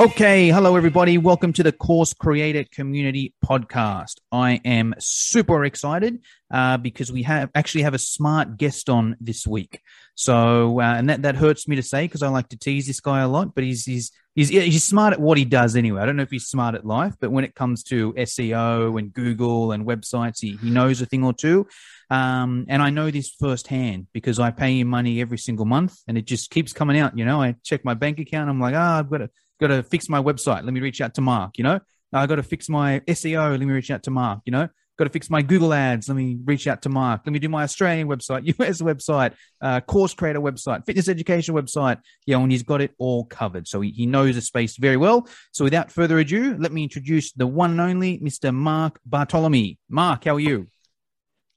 Okay, hello everybody. Welcome to the Course Creator Community Podcast. I am super excited uh, because we have actually have a smart guest on this week. So, uh, and that that hurts me to say because I like to tease this guy a lot, but he's he's he's he's smart at what he does anyway. I don't know if he's smart at life, but when it comes to SEO and Google and websites, he he knows a thing or two. Um, and I know this firsthand because I pay him money every single month, and it just keeps coming out. You know, I check my bank account. I'm like, ah, oh, I've got to got to fix my website. Let me reach out to Mark. You know, I got to fix my SEO. Let me reach out to Mark. You know, got to fix my Google ads. Let me reach out to Mark. Let me do my Australian website, US website, uh, course creator website, fitness education website. Yeah, and he's got it all covered. So he, he knows the space very well. So without further ado, let me introduce the one and only Mr. Mark Bartolome. Mark, how are you?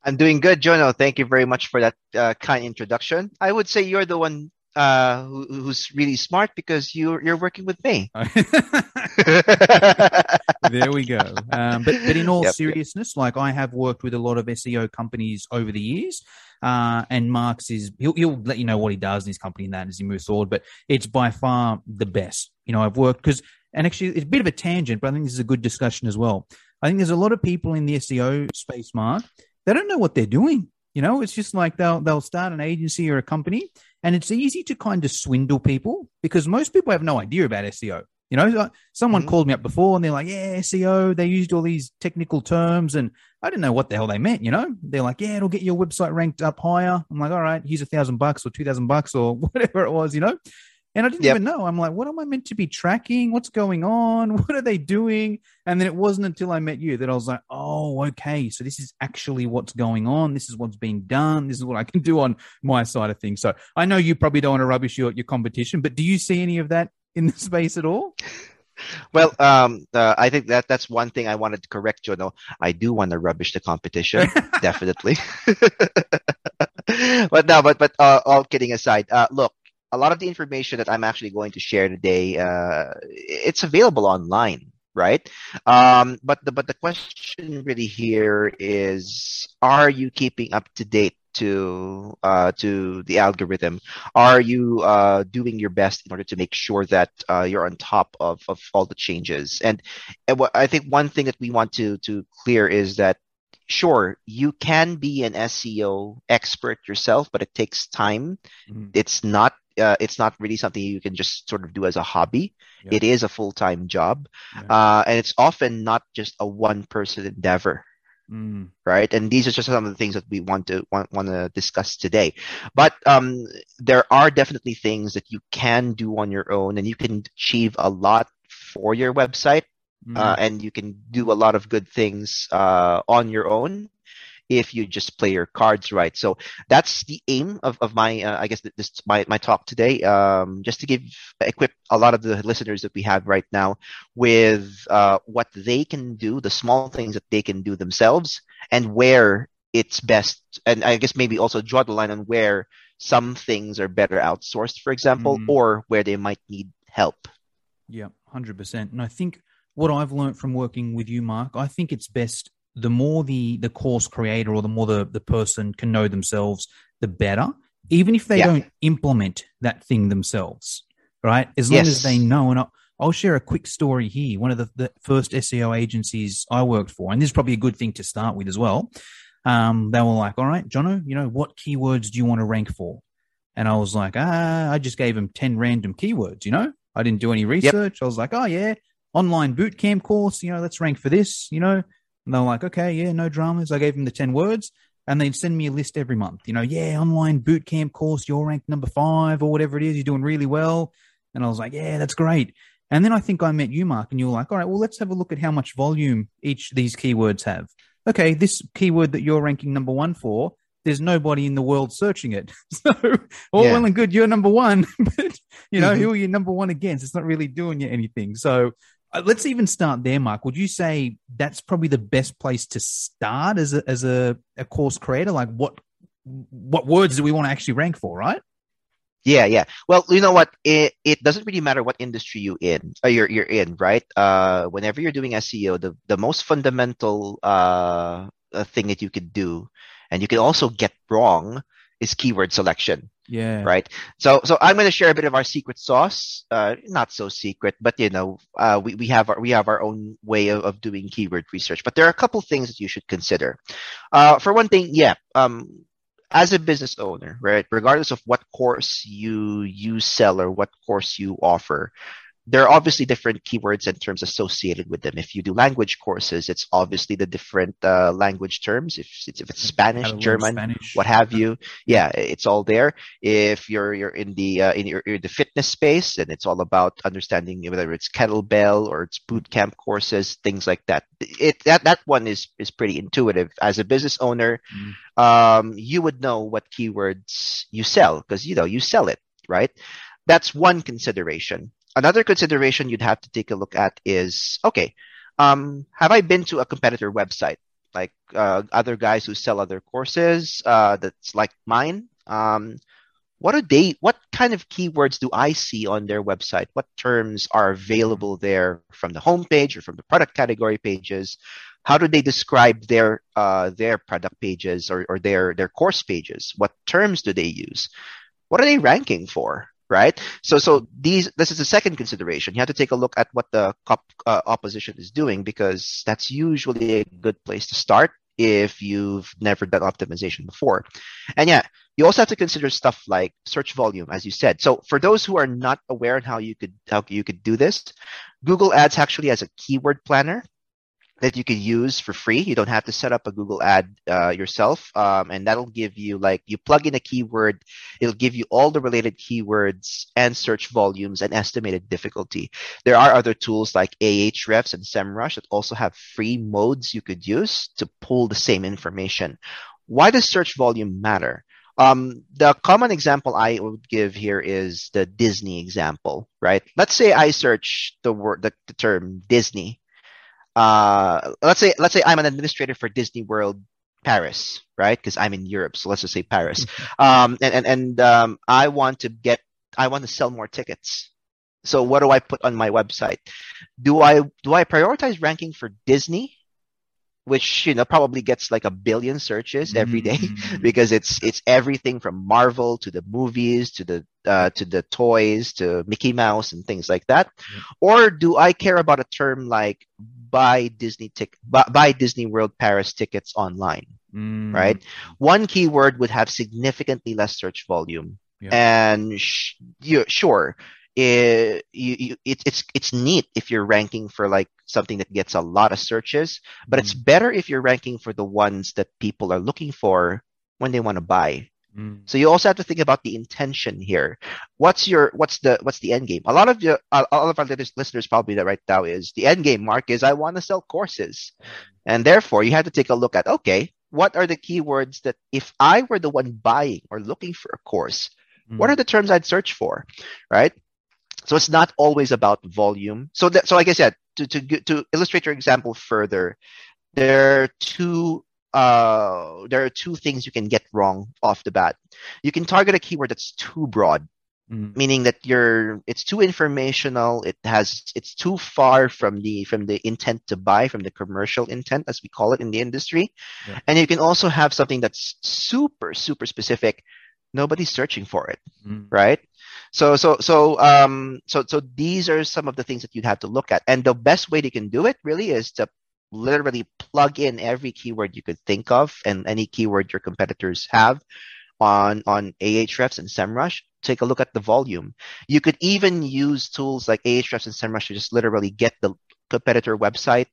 I'm doing good, Jono. Thank you very much for that uh, kind introduction. I would say you're the one uh, who, who's really smart because you're you're working with me. there we go. Um, but but in all yep, seriousness, yep. like I have worked with a lot of SEO companies over the years. Uh, and Mark's is he'll, he'll let you know what he does in his company and that as he moves forward. But it's by far the best. You know, I've worked because, and actually, it's a bit of a tangent, but I think this is a good discussion as well. I think there's a lot of people in the SEO space, Mark, they don't know what they're doing. You know, it's just like they'll they'll start an agency or a company and it's easy to kind of swindle people because most people have no idea about SEO. You know, someone mm-hmm. called me up before and they're like, yeah, SEO, they used all these technical terms and I didn't know what the hell they meant, you know? They're like, yeah, it'll get your website ranked up higher. I'm like, all right, here's a thousand bucks or two thousand bucks or whatever it was, you know? And I didn't yep. even know. I'm like, what am I meant to be tracking? What's going on? What are they doing? And then it wasn't until I met you that I was like, oh, okay. So this is actually what's going on. This is what's being done. This is what I can do on my side of things. So I know you probably don't want to rubbish your, your competition, but do you see any of that in the space at all? Well, um, uh, I think that that's one thing I wanted to correct you. No, I do want to rubbish the competition, definitely. but no, but but uh, all kidding aside, uh, look, a lot of the information that I'm actually going to share today, uh, it's available online, right? Um, but the but the question really here is, are you keeping up to date to uh, to the algorithm? Are you uh, doing your best in order to make sure that uh, you're on top of, of all the changes? And, and what I think one thing that we want to to clear is that sure you can be an SEO expert yourself, but it takes time. Mm-hmm. It's not uh, it's not really something you can just sort of do as a hobby. Yeah. It is a full time job, yeah. uh, and it's often not just a one person endeavor. Mm. Right, and these are just some of the things that we want to want, want to discuss today. But um, there are definitely things that you can do on your own, and you can achieve a lot for your website, mm. uh, and you can do a lot of good things uh, on your own if you just play your cards right. So that's the aim of, of my, uh, I guess this, my, my talk today, um, just to give, equip a lot of the listeners that we have right now with, uh, what they can do, the small things that they can do themselves and where it's best. And I guess maybe also draw the line on where some things are better outsourced, for example, mm. or where they might need help. Yeah, 100%. And I think what I've learned from working with you, Mark, I think it's best the more the the course creator or the more the, the person can know themselves, the better. Even if they yeah. don't implement that thing themselves, right? As long yes. as they know. And I'll, I'll, share a quick story here. One of the, the, first SEO agencies I worked for, and this is probably a good thing to start with as well. Um, they were like, "All right, Jono, you know what keywords do you want to rank for?" And I was like, "Ah, I just gave them ten random keywords. You know, I didn't do any research. Yep. I was like, oh yeah, online boot camp course. You know, let's rank for this. You know." And they're like, okay, yeah, no dramas. I gave them the 10 words and they'd send me a list every month. You know, yeah, online boot camp course, you're ranked number five or whatever it is. You're doing really well. And I was like, yeah, that's great. And then I think I met you, Mark, and you were like, all right, well, let's have a look at how much volume each of these keywords have. Okay, this keyword that you're ranking number one for, there's nobody in the world searching it. So all yeah. well and good, you're number one, but you know, mm-hmm. who are you number one against? It's not really doing you anything. So let's even start there, Mark. Would you say that's probably the best place to start as a as a, a course creator? Like what what words do we want to actually rank for, right? Yeah, yeah. Well, you know what? It it doesn't really matter what industry you in uh, you're you're in, right? Uh, whenever you're doing SEO, the the most fundamental uh thing that you could do, and you can also get wrong, is keyword selection. Yeah. Right. So so I'm going to share a bit of our secret sauce. Uh, not so secret, but you know, uh, we we have our we have our own way of, of doing keyword research. But there are a couple things that you should consider. Uh, for one thing, yeah. Um, as a business owner, right, regardless of what course you you sell or what course you offer, there are obviously different keywords and terms associated with them. If you do language courses, it's obviously the different uh, language terms. If it's, if it's Spanish, German, Spanish. what have you, yeah, it's all there. If you're you're in the uh, in your in the fitness space, and it's all about understanding whether it's kettlebell or it's boot camp courses, things like that. It that that one is is pretty intuitive. As a business owner, mm. um, you would know what keywords you sell because you know you sell it, right? That's one consideration another consideration you'd have to take a look at is okay, um, have I been to a competitor website like uh, other guys who sell other courses uh, that's like mine? Um, what are they? What kind of keywords do I see on their website? What terms are available there from the homepage or from the product category pages? How do they describe their uh, their product pages or, or their their course pages? What terms do they use? What are they ranking for? Right? So, so these, this is the second consideration. You have to take a look at what the cop, uh, opposition is doing because that's usually a good place to start if you've never done optimization before. And yeah, you also have to consider stuff like search volume, as you said. So for those who are not aware on how you could, how you could do this, Google Ads actually has a keyword planner that you could use for free. You don't have to set up a Google ad uh, yourself. Um, and that'll give you like, you plug in a keyword, it'll give you all the related keywords and search volumes and estimated difficulty. There are other tools like Ahrefs and SEMrush that also have free modes you could use to pull the same information. Why does search volume matter? Um, the common example I would give here is the Disney example, right? Let's say I search the word, the, the term Disney uh, let's say let's say I'm an administrator for Disney World Paris, right? Because I'm in Europe, so let's just say Paris. Um, and and, and um, I want to get I want to sell more tickets. So what do I put on my website? Do I do I prioritize ranking for Disney, which you know probably gets like a billion searches every day mm-hmm. because it's it's everything from Marvel to the movies to the uh, to the toys to Mickey Mouse and things like that, mm-hmm. or do I care about a term like buy Disney tick buy, buy Disney World Paris tickets online, mm. right? One keyword would have significantly less search volume, yeah. and sh- you, sure, it, you, you, it, it's it's neat if you're ranking for like something that gets a lot of searches, but mm. it's better if you're ranking for the ones that people are looking for when they want to buy. Mm. So you also have to think about the intention here. What's your what's the what's the end game? A lot of your all of our listeners probably that right now is the end game. Mark is I want to sell courses, and therefore you have to take a look at okay, what are the keywords that if I were the one buying or looking for a course, mm. what are the terms I'd search for, right? So it's not always about volume. So that so like I said, to to to illustrate your example further, there are two uh, there are two things you can get wrong off the bat. You can target a keyword that's too broad, mm. meaning that you're it's too informational. It has it's too far from the from the intent to buy, from the commercial intent, as we call it in the industry. Yeah. And you can also have something that's super super specific. Nobody's searching for it, mm. right? So so so um so so these are some of the things that you'd have to look at. And the best way you can do it really is to literally plug in every keyword you could think of and any keyword your competitors have on on Ahrefs and SEMrush. Take a look at the volume. You could even use tools like Ahrefs and SEMrush to just literally get the competitor website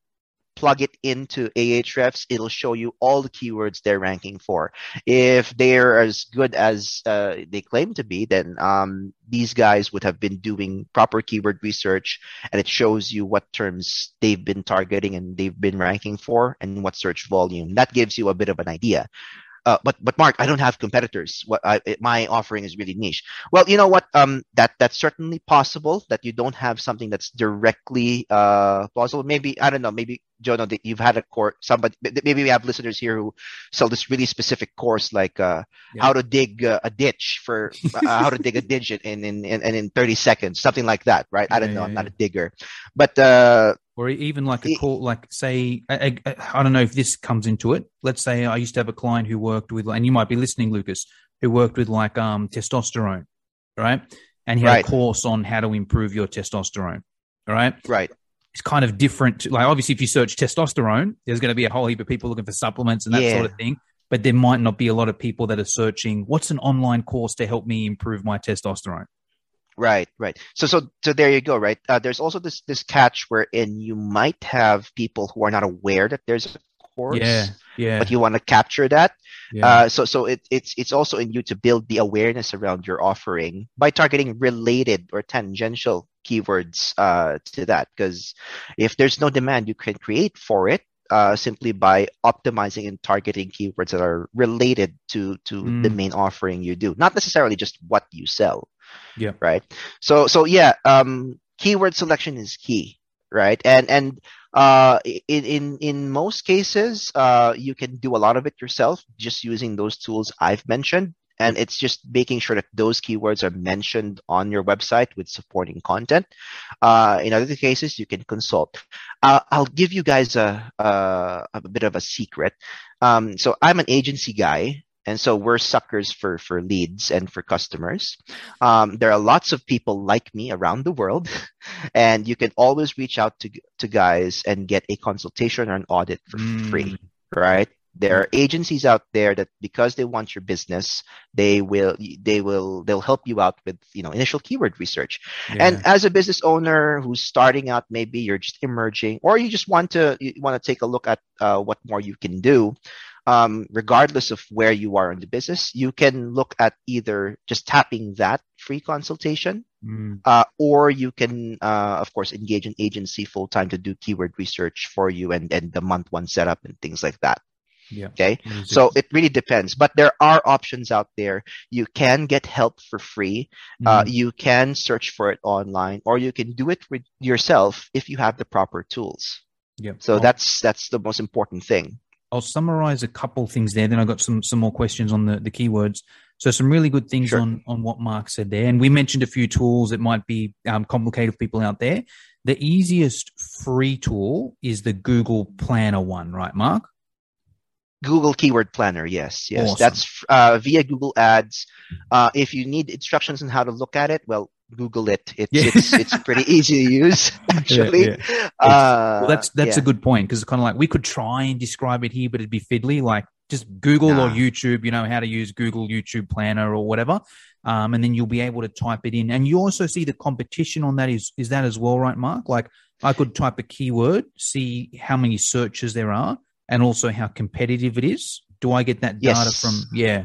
plug it into Ahrefs, it'll show you all the keywords they're ranking for. If they're as good as uh, they claim to be, then um, these guys would have been doing proper keyword research, and it shows you what terms they've been targeting and they've been ranking for, and what search volume. That gives you a bit of an idea. uh, but but Mark, I don't have competitors. What I, my offering is really niche. Well, you know what? Um, that that's certainly possible that you don't have something that's directly uh plausible. Maybe I don't know. Maybe Jono, that you've had a course. Somebody maybe we have listeners here who sell this really specific course, like uh, yeah. how to dig uh, a ditch for uh, how to dig a ditch in in, in in thirty seconds, something like that, right? I don't yeah, know. Yeah, I'm not a digger, but uh, or even like a call, like say, I, I, I, don't know if this comes into it. Let's say I used to have a client who worked with, and you might be listening, Lucas, who worked with like um testosterone, right? And he had right. a course on how to improve your testosterone, All right. Right. It's kind of different. Like obviously, if you search testosterone, there's going to be a whole heap of people looking for supplements and that yeah. sort of thing. But there might not be a lot of people that are searching, what's an online course to help me improve my testosterone? Right, right. So, so, so there you go. Right. Uh, there's also this this catch wherein you might have people who are not aware that there's a course. Yeah, yeah. But you want to capture that. Yeah. Uh, so, so it, it's it's also in you to build the awareness around your offering by targeting related or tangential keywords uh, to that. Because if there's no demand, you can create for it uh, simply by optimizing and targeting keywords that are related to to mm. the main offering you do, not necessarily just what you sell. Yeah. Right. So so yeah, um, keyword selection is key, right? And and uh, in in in most cases, uh, you can do a lot of it yourself just using those tools I've mentioned. And it's just making sure that those keywords are mentioned on your website with supporting content. Uh, in other cases, you can consult. Uh, I'll give you guys a, a, a bit of a secret. Um, so I'm an agency guy and so we're suckers for, for leads and for customers. Um, there are lots of people like me around the world, and you can always reach out to, to guys and get a consultation or an audit for mm. free, right? There are agencies out there that because they want your business, they will they will they'll help you out with you know initial keyword research. Yeah. And as a business owner who's starting out, maybe you're just emerging, or you just want to you want to take a look at uh, what more you can do um, regardless of where you are in the business, you can look at either just tapping that free consultation, mm. uh, or you can, uh, of course, engage an agency full time to do keyword research for you and, and the month one setup and things like that. Yeah. Okay. So it really depends, but there are options out there. You can get help for free. Mm. Uh, you can search for it online or you can do it with yourself if you have the proper tools. Yeah. So well, that's, that's the most important thing. I'll summarize a couple things there. Then I got some some more questions on the, the keywords. So some really good things sure. on on what Mark said there, and we mentioned a few tools that might be um, complicated for people out there. The easiest free tool is the Google Planner one, right, Mark? Google Keyword Planner, yes, yes, awesome. that's uh, via Google Ads. Uh, if you need instructions on how to look at it, well, Google it. It's yeah. it's, it's pretty easy to use actually. Yeah, yeah. Uh, well, that's that's a good point because it's kind of like we could try and describe it here, but it'd be fiddly. Like just Google nah. or YouTube, you know how to use Google YouTube Planner or whatever, um, and then you'll be able to type it in. And you also see the competition on that is is that as well, right, Mark? Like I could type a keyword, see how many searches there are, and also how competitive it is. Do I get that data yes. from? Yeah.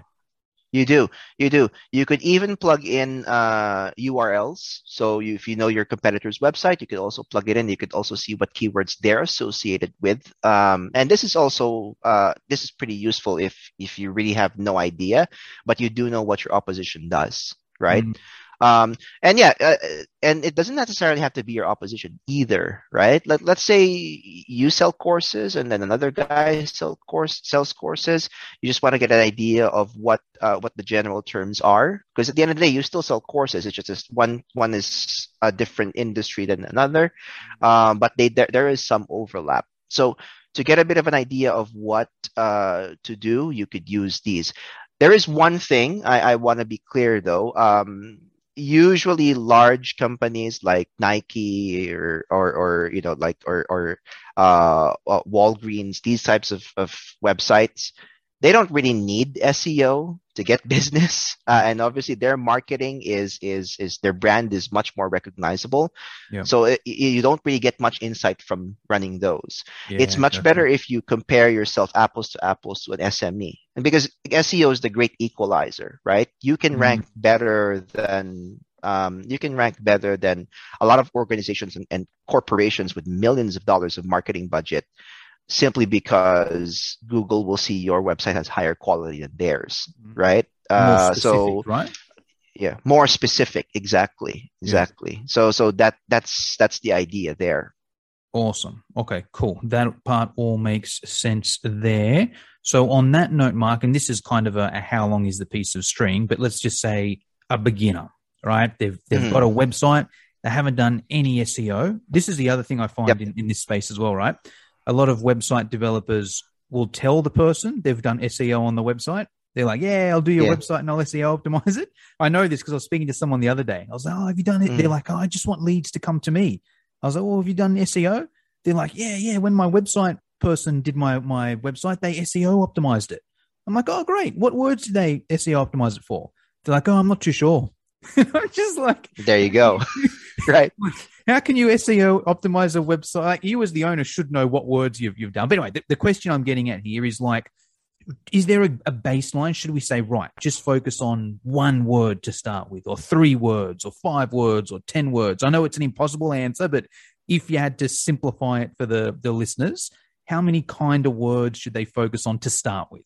You do, you do. You could even plug in uh, URLs. So you, if you know your competitor's website, you could also plug it in. You could also see what keywords they're associated with. Um, and this is also uh, this is pretty useful if if you really have no idea, but you do know what your opposition does, right? Mm. Um, and yeah, uh, and it doesn't necessarily have to be your opposition either, right? Let, let's say you sell courses and then another guy sell course sells courses. You just want to get an idea of what uh, what the general terms are, because at the end of the day, you still sell courses. It's just one one is a different industry than another, um, but they there, there is some overlap. So to get a bit of an idea of what uh, to do, you could use these. There is one thing I, I want to be clear though. Um, usually large companies like Nike or or, or you know like or or uh, uh, Walgreens, these types of, of websites, they don't really need SEO to get business, uh, and obviously their marketing is is is their brand is much more recognizable. Yeah. So it, you don't really get much insight from running those. Yeah, it's much definitely. better if you compare yourself apples to apples to an SME, and because SEO is the great equalizer, right? You can mm rank better than um, you can rank better than a lot of organizations and, and corporations with millions of dollars of marketing budget simply because Google will see your website has higher quality than theirs, mm-hmm. right? Uh, specific, so right yeah more specific exactly exactly yes. so so that that's that's the idea there awesome okay cool that part all makes sense there so on that note mark and this is kind of a, a how long is the piece of string but let's just say a beginner right they've they've mm. got a website they haven't done any seo this is the other thing i find yep. in, in this space as well right a lot of website developers will tell the person they've done seo on the website they're like, yeah, I'll do your yeah. website and I'll SEO optimize it. I know this because I was speaking to someone the other day. I was like, oh, have you done it? Mm. They're like, oh, I just want leads to come to me. I was like, well, have you done SEO? They're like, yeah, yeah. When my website person did my, my website, they SEO optimized it. I'm like, oh, great. What words did they SEO optimize it for? They're like, oh, I'm not too sure. I'm just like, there you go. right. How can you SEO optimize a website? Like, you as the owner should know what words you've, you've done. But anyway, the, the question I'm getting at here is like, is there a, a, baseline? Should we say, right, just focus on one word to start with, or three words, or five words, or 10 words? I know it's an impossible answer, but if you had to simplify it for the, the listeners, how many kind of words should they focus on to start with?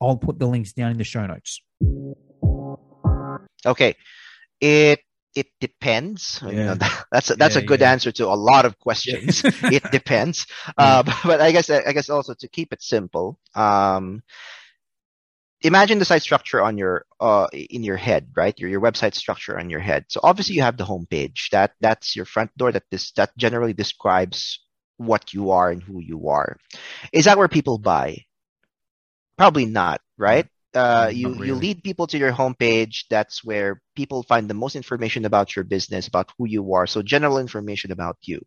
I'll put the links down in the show notes. Okay, it it depends. Yeah. You know, that's a, that's yeah, a good yeah. answer to a lot of questions. it depends. Uh, but, but, I guess I guess also to keep it simple. Um, imagine the site structure on your uh in your head, right? Your your website structure on your head. So obviously you have the homepage. That that's your front door. That this that generally describes what you are and who you are. Is that where people buy? Probably not, right? Uh, you really. you lead people to your homepage. That's where people find the most information about your business, about who you are. So general information about you.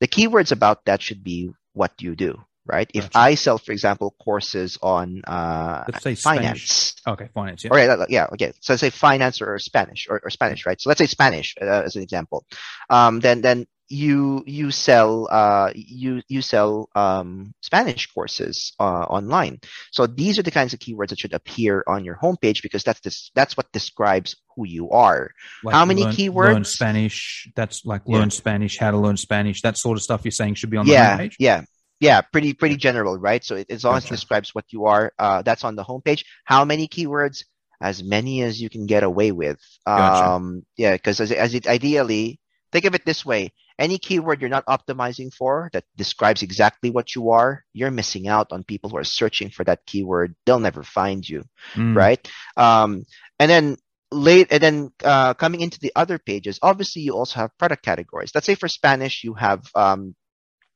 The keywords about that should be what you do, right? Gotcha. If I sell, for example, courses on uh, finance. Spanish. Okay, finance. Yeah. Right, yeah. Okay. So let's say finance or Spanish or, or Spanish, right? So let's say Spanish uh, as an example. Um, then then you you sell uh, you you sell um, Spanish courses uh, online. So these are the kinds of keywords that should appear on your homepage because that's this that's what describes who you are. Like how many learn, keywords? Learn Spanish. That's like learn yeah. Spanish. How to learn Spanish. That sort of stuff you're saying should be on yeah, the homepage. Yeah, yeah, pretty pretty general, right? So it, as long gotcha. as it describes what you are, uh, that's on the homepage. How many keywords? As many as you can get away with. Gotcha. Um, yeah, because as, as it ideally, think of it this way: any keyword you're not optimizing for that describes exactly what you are, you're missing out on people who are searching for that keyword. They'll never find you, mm. right? Um, and then late, and then uh, coming into the other pages, obviously you also have product categories. Let's say for Spanish, you have um,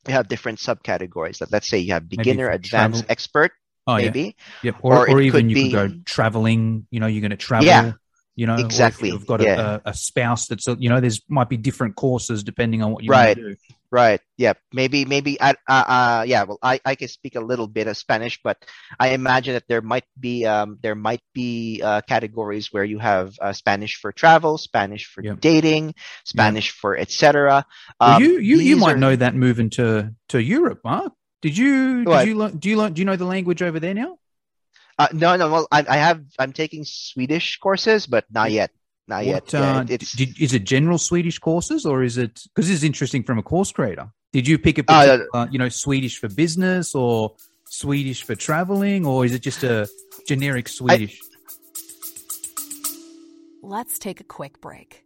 you have different subcategories. Let's say you have beginner, advanced, travel. expert. Oh, maybe. Yeah. Yep. Or, or, or even you be, could go traveling. You know, you're going to travel. Yeah you know exactly you've got yeah. a, a, spouse that's you know there's might be different courses depending on what you right. want to do right Right. yeah maybe maybe uh, uh, yeah well I, I can speak a little bit of spanish but i imagine that there might be um, there might be uh, categories where you have uh, spanish for travel spanish for yep. dating spanish yep. for etc um, well, you you, you might are... know that moving to to europe mark did you did what? you learn do you learn do you know the language over there now uh, no, no. Well, I, I, have. I'm taking Swedish courses, but not yet. Not what, yet. Uh, yeah, it's, did, is it general Swedish courses, or is it because this is interesting from a course creator? Did you pick a uh, uh, you know, Swedish for business or Swedish for traveling, or is it just a generic Swedish? I, Let's take a quick break.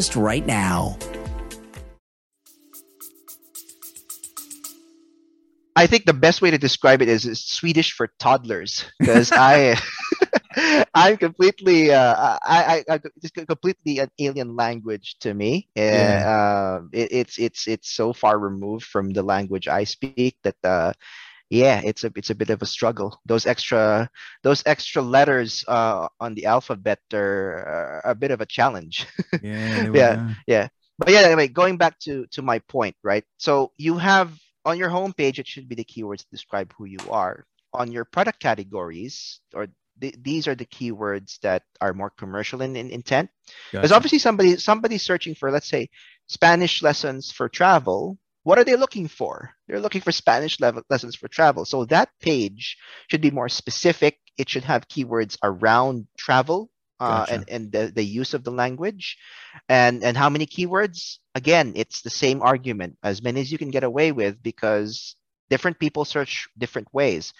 right now now. I think the best way to describe it is, is Swedish for toddlers because I I'm completely uh, I, I, I it's completely an alien language to me. Yeah. Uh, it, it's it's it's so far removed from the language I speak that uh, yeah, it's a it's a bit of a struggle. Those extra those extra letters uh, on the alphabet are, a bit of a challenge. Yeah, yeah, yeah. But yeah, anyway, going back to to my point, right? So you have on your homepage, it should be the keywords to describe who you are. On your product categories, or th- these are the keywords that are more commercial in, in intent. Because gotcha. obviously somebody somebody's searching for, let's say, Spanish lessons for travel. What are they looking for? They're looking for Spanish level lessons for travel. So that page should be more specific. It should have keywords around travel uh, gotcha. and, and the, the use of the language and and how many keywords again it's the same argument as many as you can get away with because different people search different ways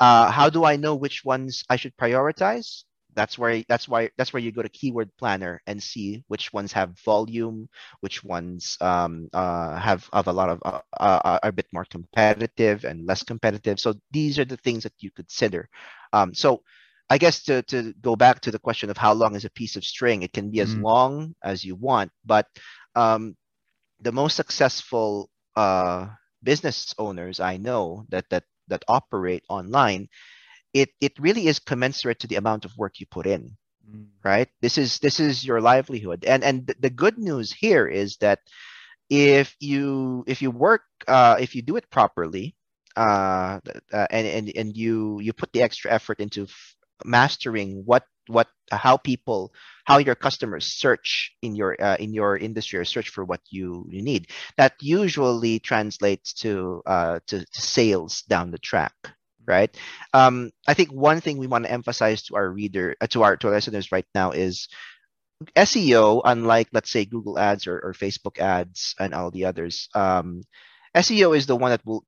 uh, how do i know which ones i should prioritize that's where that's why that's where you go to keyword planner and see which ones have volume which ones um, uh, have, have a lot of uh, uh, are a bit more competitive and less competitive so these are the things that you consider um, so I guess to, to go back to the question of how long is a piece of string, it can be as mm-hmm. long as you want, but um, the most successful uh, business owners I know that that that operate online, it it really is commensurate to the amount of work you put in, mm. right? This is this is your livelihood, and and the good news here is that if you if you work uh, if you do it properly, uh, uh, and and and you you put the extra effort into mastering what what how people how your customers search in your uh, in your industry or search for what you, you need that usually translates to uh, to, to sales down the track right um, i think one thing we want to emphasize to our reader uh, to our to our listeners right now is seo unlike let's say google ads or, or facebook ads and all the others um, seo is the one that will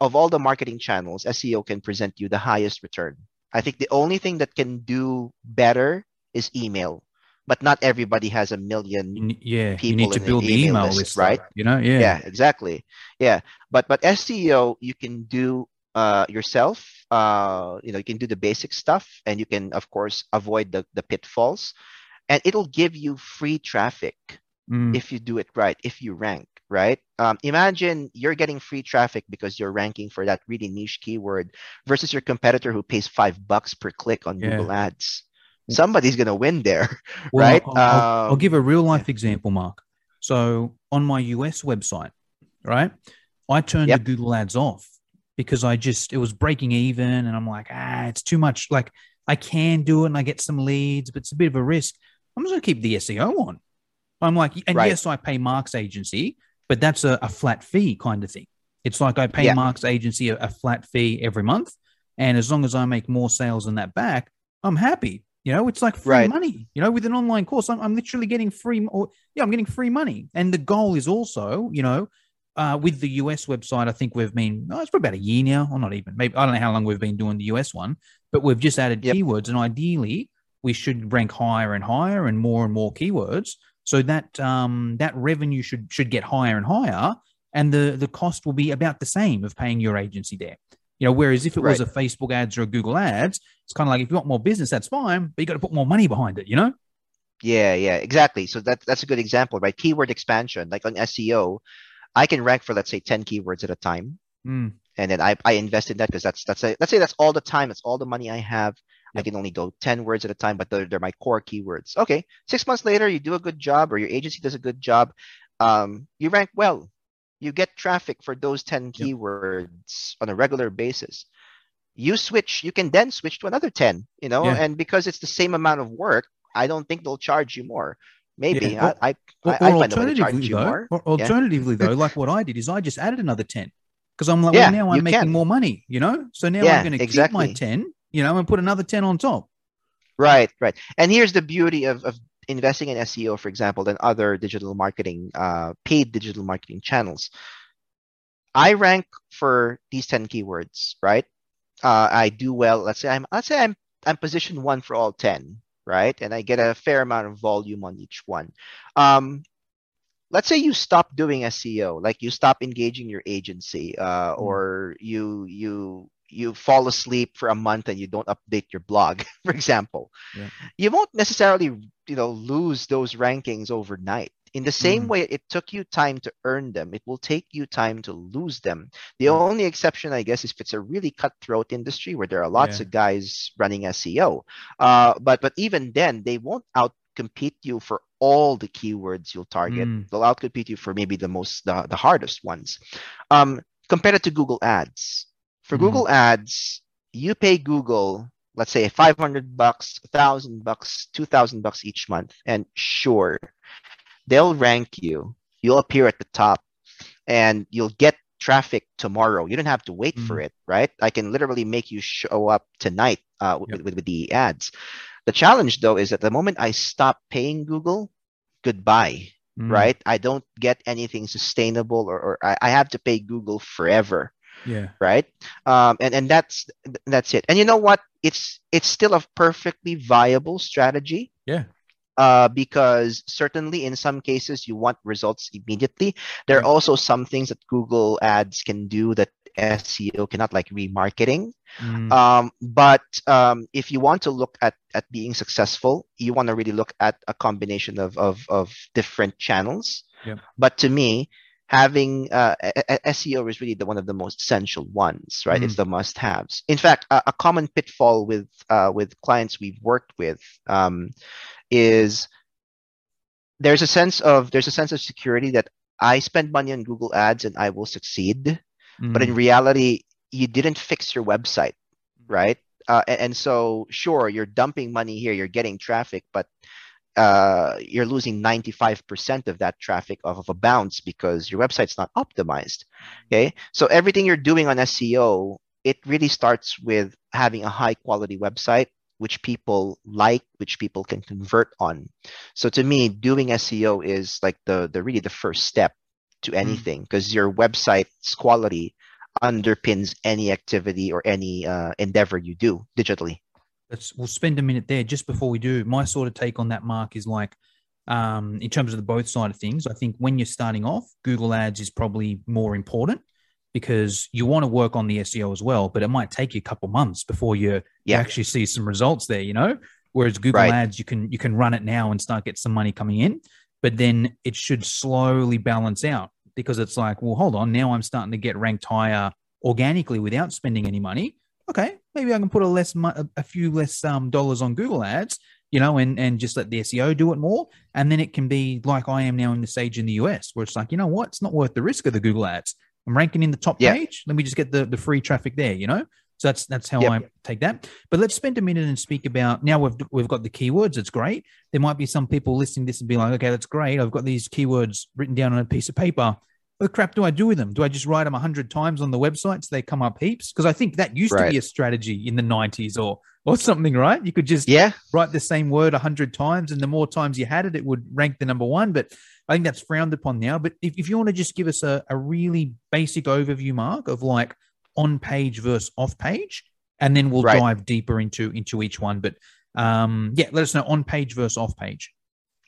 of all the marketing channels seo can present you the highest return I think the only thing that can do better is email, but not everybody has a million. Yeah, you need to build the email, email list, right? You know, yeah, yeah, exactly, yeah. But but SEO you can do uh, yourself. Uh, you know, you can do the basic stuff, and you can of course avoid the the pitfalls, and it'll give you free traffic mm. if you do it right, if you rank right? Um, imagine you're getting free traffic because you're ranking for that really niche keyword versus your competitor who pays five bucks per click on yeah. Google Ads. Somebody's gonna win there, well, right? I'll, I'll, I'll, give a real life yeah. example, Mark. So on my US website, right, I turned yep. the Google Ads off because I just it was breaking even, and I'm like, ah, it's too much. Like I can do it, and I get some leads, but it's a bit of a risk. I'm just gonna keep the SEO on. I'm like, and right. yes, I pay Mark's agency, but that's a, a flat fee kind of thing. It's like I pay yeah. Mark's agency a, a, flat fee every month, and as long as I make more sales than that back, I'm happy. You know, it's like free right. money. You know, with an online course, I'm, I'm literally getting free. Or yeah, I'm getting free money, and the goal is also, you know, uh, with the US website, I think we've been, oh, it's for about a year now, or not even, maybe, I don't know how long we've been doing the US one, but we've just added yep. keywords. And ideally, we should rank higher and higher and more and more keywords so that um, that revenue should should get higher and higher, and the the cost will be about the same of paying your agency there. You know, whereas if it right. was a Facebook ads or a Google ads, it's kind of like if you want more business, that's fine, but you got to put more money behind it. You know. Yeah, yeah, exactly. So that that's a good example, right? Keyword expansion, like on SEO, I can rank for let's say ten keywords at a time, mm. and then I, I invest in that because that's that's a, let's say that's all the time, that's all the money I have. I can only go 10 words at a time, but they're, they're my core keywords. Okay. Six months later, you do a good job or your agency does a good job. Um, you rank well. You get traffic for those 10 keywords on a regular basis. You switch, you can then switch to another 10, you know, yeah. and because it's the same amount of work, I don't think they'll charge you more. Maybe yeah. I, I, or, I, or alternatively though, or alternatively though, like what I did is I just added another 10 because I'm like, yeah, well, now I'm making can. more money, you know? So now I'm going to exactly. keep my 10 you know, and put another 10 on top. Right, right. And here's the beauty of, of investing in SEO, for example, than other digital marketing, uh, paid digital marketing channels. I rank for these 10 keywords, right? Uh, I do well. Let's say I'm, let's say I'm, I'm position one for all 10, right? And I get a fair amount of volume on each one. Um, let's say you stop doing SEO, like you stop engaging your agency, uh, Mm. or you you you fall asleep for a month and you don't update your blog, for example, Yeah. you won't necessarily you know lose those rankings overnight. In the same Mm. way it took you time to earn them, it will take you time to lose them. The Mm. only exception, I guess, is if it's a really cutthroat industry where there are lots Yeah. of guys running SEO. Uh, but but even then, they won't outcompete you for all the keywords you'll target. Mm. They'll outcompete you for maybe the most the, the hardest ones. Um, compare it to Google Ads. For Mhm. Google Ads, you pay Google, let's say 500 bucks, 1000 bucks, 2000 bucks each month, and sure, they'll rank you. You'll appear at the top and you'll get traffic tomorrow. You don't have to wait for Mhm. it, right? I can literally make you show up tonight uh, with, Yep. with, with the ads. The challenge though is that the moment I stop paying Google, goodbye, Mm. right? I don't get anything sustainable or, or I, I have to pay Google forever Yeah. right um and and that's that's it and you know what it's it's still a perfectly viable strategy Yeah. Uh because certainly in some cases you want results immediately there are also some things that google ads can do that seo cannot like remarketing Mm. um, but um, if you want to look at at being successful, you want to really look at a combination of of, of different channels. Yep. But to me, having uh, SEO is really the one of the most essential ones, right? It's the must-haves. In fact, a, a common pitfall with uh, with clients we've worked with um, is there's a sense of there's a sense of security that I spend money on Google Ads and I will succeed but in Mm. reality you didn't fix your website right? Uh, and, and so sure you're dumping money here you're getting traffic but uh, you're losing 95% of that traffic off of a bounce because your website's not optimized okay? So everything you're doing on seo it really starts with having a high quality website which people like which people can convert on so to me doing seo is like the the really the first step to anything because your website's quality underpins any activity or any uh, endeavor you do digitally. Let's we'll spend a minute there just before we do. My sort of take on that, Mark, is like um, in terms of the both side of things. I think when you're starting off, Google Ads is probably more important because you want to work on the SEO as well, but it might take you a couple months before you, Yeah. actually see some results there. You know, whereas Google Right. Ads, you can you can run it now and start get some money coming in, but then it should slowly balance out because it's like, well, hold on, now I'm starting to get ranked higher organically without spending any money. Okay, maybe I can put a less a- a few less um, dollars on Google Ads, you know, and and just let the SEO do it more, and then it can be like I am now in the stage in the US, where it's like, you know what, it's not worth the risk of the Google Ads. I'm ranking in the top Yeah. page. Let me just get the the free traffic there, you know. So that's that's how Yep. I take that. But let's spend a minute and speak about now we've we've got the keywords. It's great. There might be some people listening to this and be like, okay, that's great. I've got these keywords written down on a piece of paper. What crap do I do with them? Do I just write them a hundred times on the website so they come up heaps? Because I think that used to be a strategy in the nineties or or something, right? You could just Yeah, write the same word a hundred times, and the more times you had it, it would rank the number one. But I think that's frowned upon now. But if, if you want to just give us a, a really basic overview, Mark, of like on page versus off page, and then we'll Right. dive deeper into into each one. But um, yeah, let us know on page versus off page.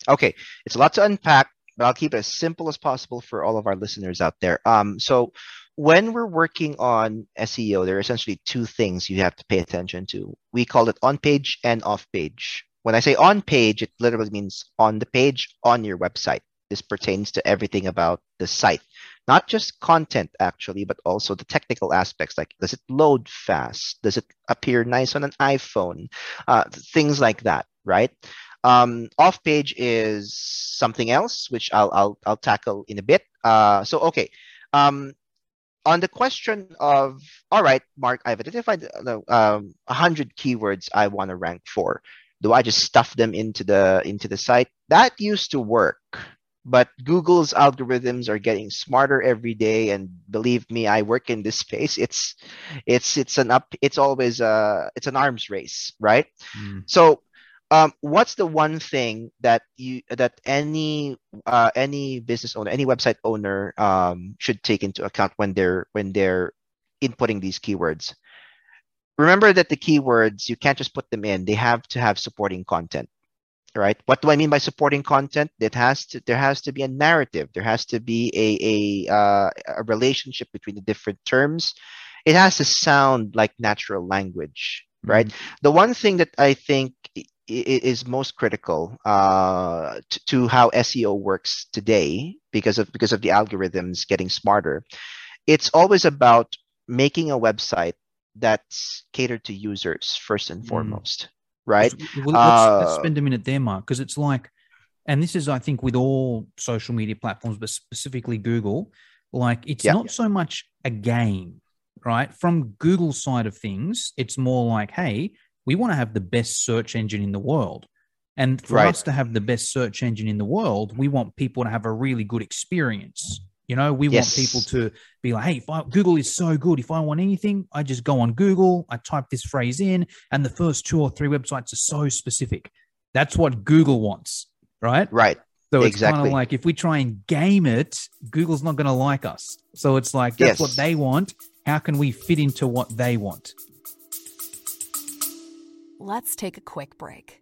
Okay, it's a lot to unpack, but I'll keep it as simple as possible for all of our listeners out there. Um, so when we're working on SEO, there are essentially two things you have to pay attention to. We call it on page and off page. When I say on page, it literally means on the page on your website. This pertains to everything about the site, not just content actually, but also the technical aspects like does it load fast? Does it appear nice on an iPhone? Uh, things like that, right? Um, off page is something else, which I'll I'll I'll tackle in a bit. Uh, so okay, um, on the question of all right, Mark, I've identified uh, um, a hundred keywords I want to rank for. Do I just stuff them into the into the site? That used to work, but Google's algorithms are getting smarter every day, and believe me, I work in this space. It's it's it's an up. It's always uh it's an arms race, right? So, um, what's the one thing that you that any uh, any business owner, any website owner um, should take into account when they're when they're inputting these keywords? Remember that the keywords you can't just put them in; they have to have supporting content. Right? What do i mean by supporting content? It has to there has to be a narrative. There has to be a a, uh, a relationship between the different terms. It has to sound like natural language right? Mm-hmm. the one thing that i think is most critical uh, to, to how seo works today because of because of the algorithms getting smarter it's always about making a website that's catered to users first and mm. foremost right? Well, let's, let's uh, spend a minute there, Mark, because it's like, and this is, I think, with all social media platforms, but specifically Google, like it's yeah. not so much a game, right? From Google's side of things, it's more like, hey, we want to have the best search engine in the world. And for right. us to have the best search engine in the world, we want people to have a really good experience. You know, we yes. want people to be like, hey, if I, Google is so good. If I want anything, I just go on Google, I type this phrase in, and the first two or three websites are so specific. That's what Google wants, right? Right. So it's exactly. kind of like if we try and game it, Google's not going to like us. So it's like that's yes. what they want. How can we fit into what they want? Let's take a quick break.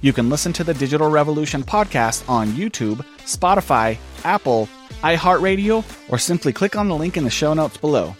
You can listen to the Digital Revolution podcast on YouTube, Spotify, Apple, iHeartRadio, or simply click on the link in the show notes below.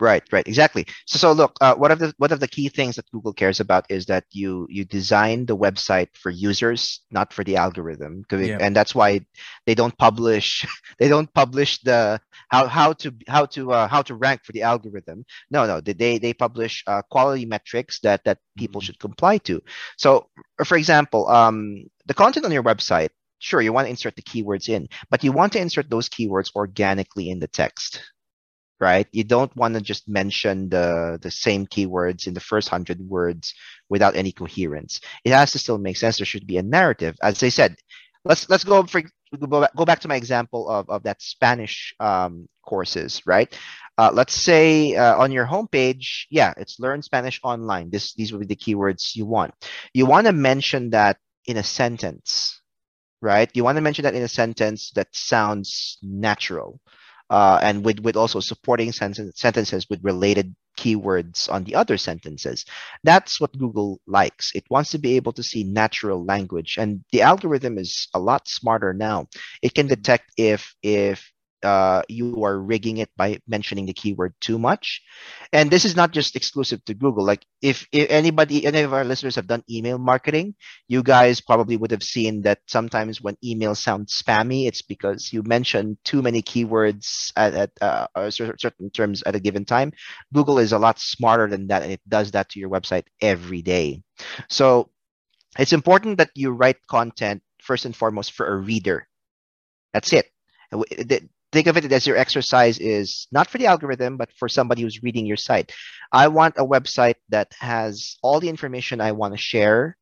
Right, right, exactly. So, so look, uh, one of the one of the key things that Google cares about is that you you design the website for users, not for the algorithm, yeah. and that's why they don't publish they don't publish the how how to how to uh, how to rank for the algorithm. No, no, they they publish uh, quality metrics that that people mm-hmm. should comply to. So, for example, um, the content on your website sure you want to insert the keywords in but you want to insert those keywords organically in the text right? You don't want to just mention the the same keywords in the first hundred words without any coherence. It has to still make sense. There should be a narrative. As I said, let's let's go for go back to my example of, of that Spanish um, courses, right? Uh, let's say uh, on your homepage, yeah, it's learn Spanish online. This these will be the keywords you want. You want to mention that in a sentence, right? You want to mention that in a sentence that sounds natural uh, and with, with also supporting sentences with related keywords on the other sentences. That's what Google likes. It wants to be able to see natural language, and the algorithm is a lot smarter now. It can detect if if uh, you are rigging it by mentioning the keyword too much. And this is not just exclusive to Google. Like if, if anybody, any of our listeners have done email marketing, you guys probably would have seen that sometimes when emails sound spammy, it's because you mentioned too many keywords at, at uh, certain terms at a given time. Google is a lot smarter than that, and it does that to your website every day. So it's important that you write content first and foremost for a reader. That's it think of it as your exercise is not for the algorithm, but for somebody who's reading your site. I want a website that has all the information I want to share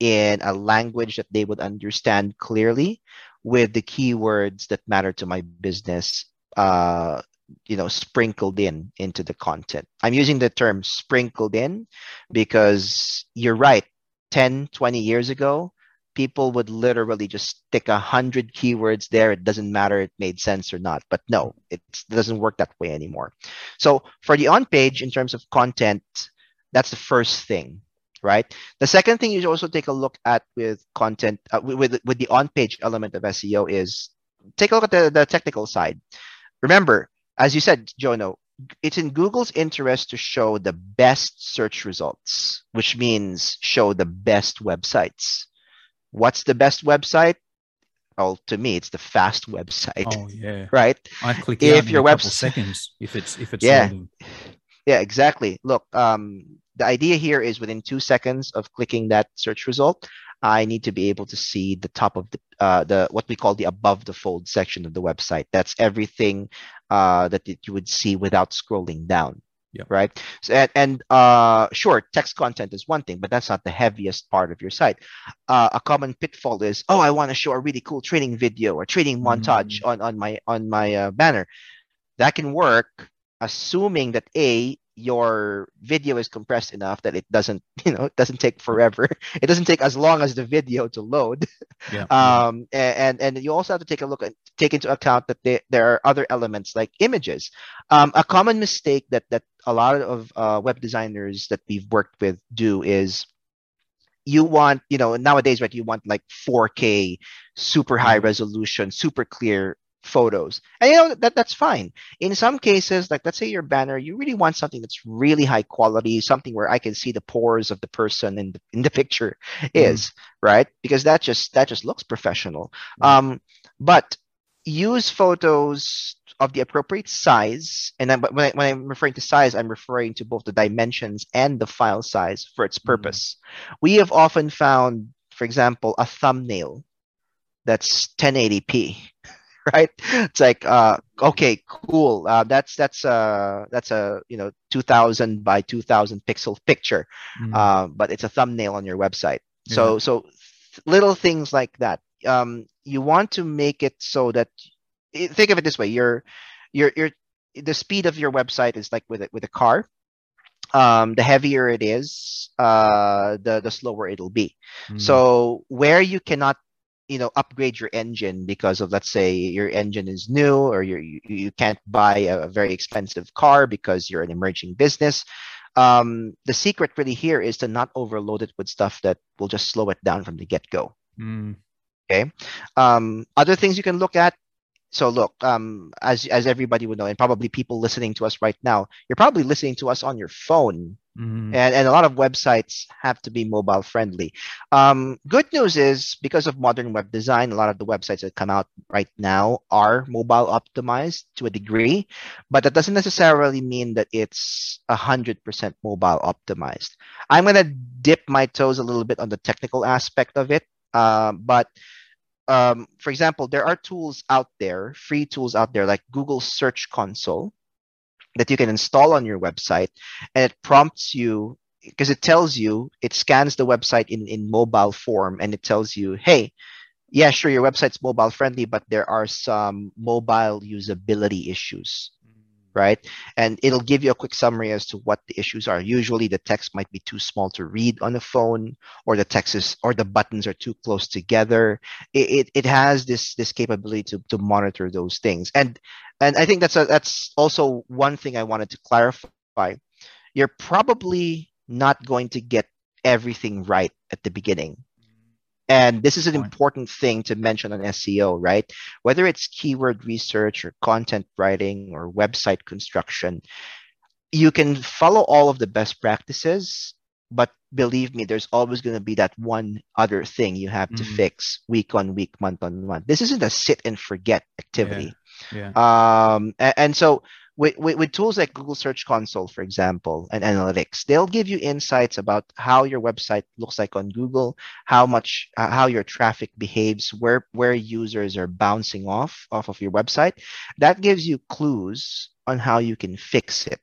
in a language that they would understand clearly with the keywords that matter to my business uh, you know sprinkled in into the content i'm using the term sprinkled in because you're right 10 20 years ago people would literally just stick a hundred keywords there. It doesn't matter it made sense or not. But no, it doesn't work that way anymore. So for the on page, in terms of content, that's the first thing, right? The second thing you also take a look at with content uh, with with the on page element of SEO is take a look at the, the technical side. Remember, as you said, Jono, it's in Google's interest to show the best search results, which means show the best websites. What's the best website? Oh, to me, it's the fast website. Oh yeah, right. I click if your website seconds if it's if it's yeah, loading. yeah, exactly. Look, um, the idea here is within two seconds of clicking that search result, I need to be able to see the top of the uh, the what we call the above the fold section of the website. That's everything uh, that you would see without scrolling down. Yep. Right. So, and, and uh, sure, text content is one thing, but that's not the heaviest part of your site. Uh, a common pitfall is, oh, I want to show a really cool training video or training montage Mm. on on my on my uh, banner. That can work, assuming that a your video is compressed enough that it doesn't you know it doesn't take forever. It doesn't take as long as the video to load. Yeah. um and and you also have to take a look at take into account that there, there are other elements like images um, a common mistake that that a lot of uh, web designers that we've worked with do is you want you know nowadays right you want like 4k super high Mhm. resolution super clear photos. And you know that that's fine. In some cases like let's say your banner you really want something that's really high quality something where i can see the pores of the person in the, in the picture is right? Because that just that just looks professional. Um but use photos of the appropriate size and then but when, I, when i'm referring to size i'm referring to both the dimensions and the file size for its purpose we have often found for example a thumbnail that's 1080p right it's like uh okay cool uh, that's that's uh that's a you know 2000 by 2000 pixel picture Mm. uh, but it's a thumbnail on your website. So so th- little things like that. Um, you want to make it so that think of it this way: your your your the speed of your website is like with a, with a car. Um, the heavier it is, uh, the the slower it'll be. Mm. So where you cannot you know upgrade your engine because of let's say your engine is new or you you can't buy a very expensive car because you're an emerging business um, the secret really here is to not overload it with stuff that will just slow it down from the get-go Mm. um, other things you can look at so look um, as as everybody would know and probably people listening to us right now you're probably listening to us on your phone Mm. and, and a lot of websites have to be mobile friendly. Um, good news is because of modern web design, a lot of the websites that come out right now are mobile optimized to a degree, but that doesn't necessarily mean that it's 100% mobile optimized. I'm going to dip my toes a little bit on the technical aspect of it, um, but um, for example, there are tools out there, free tools out there like Google Search Console that you can install on your website and it prompts you because it tells you it scans the website in in mobile form and it tells you hey yeah sure your website's mobile friendly but there are some mobile usability issues right? And it'll give you a quick summary as to what the issues are. Usually the text might be too small to read on the phone or the text is or the buttons are too close together. It, it, it has this this capability to, to monitor those things. And and i think that's a, that's also one thing i wanted to clarify. You're probably not going to get everything right at the beginning and this is an important thing to mention on SEO, right? Whether it's keyword research or content writing or website construction, you can follow all of the best practices, but believe me, there's always going to be that one other thing you have to Mhm. fix week on week, month on month. This isn't a sit and forget activity. Yeah. Um, a- and, so with, with, with tools like Google Search Console, for example, and analytics, they'll give you insights about how your website looks like on Google, how much, uh, how your traffic behaves, where where users are bouncing off off of your website. That gives you clues on how you can fix it.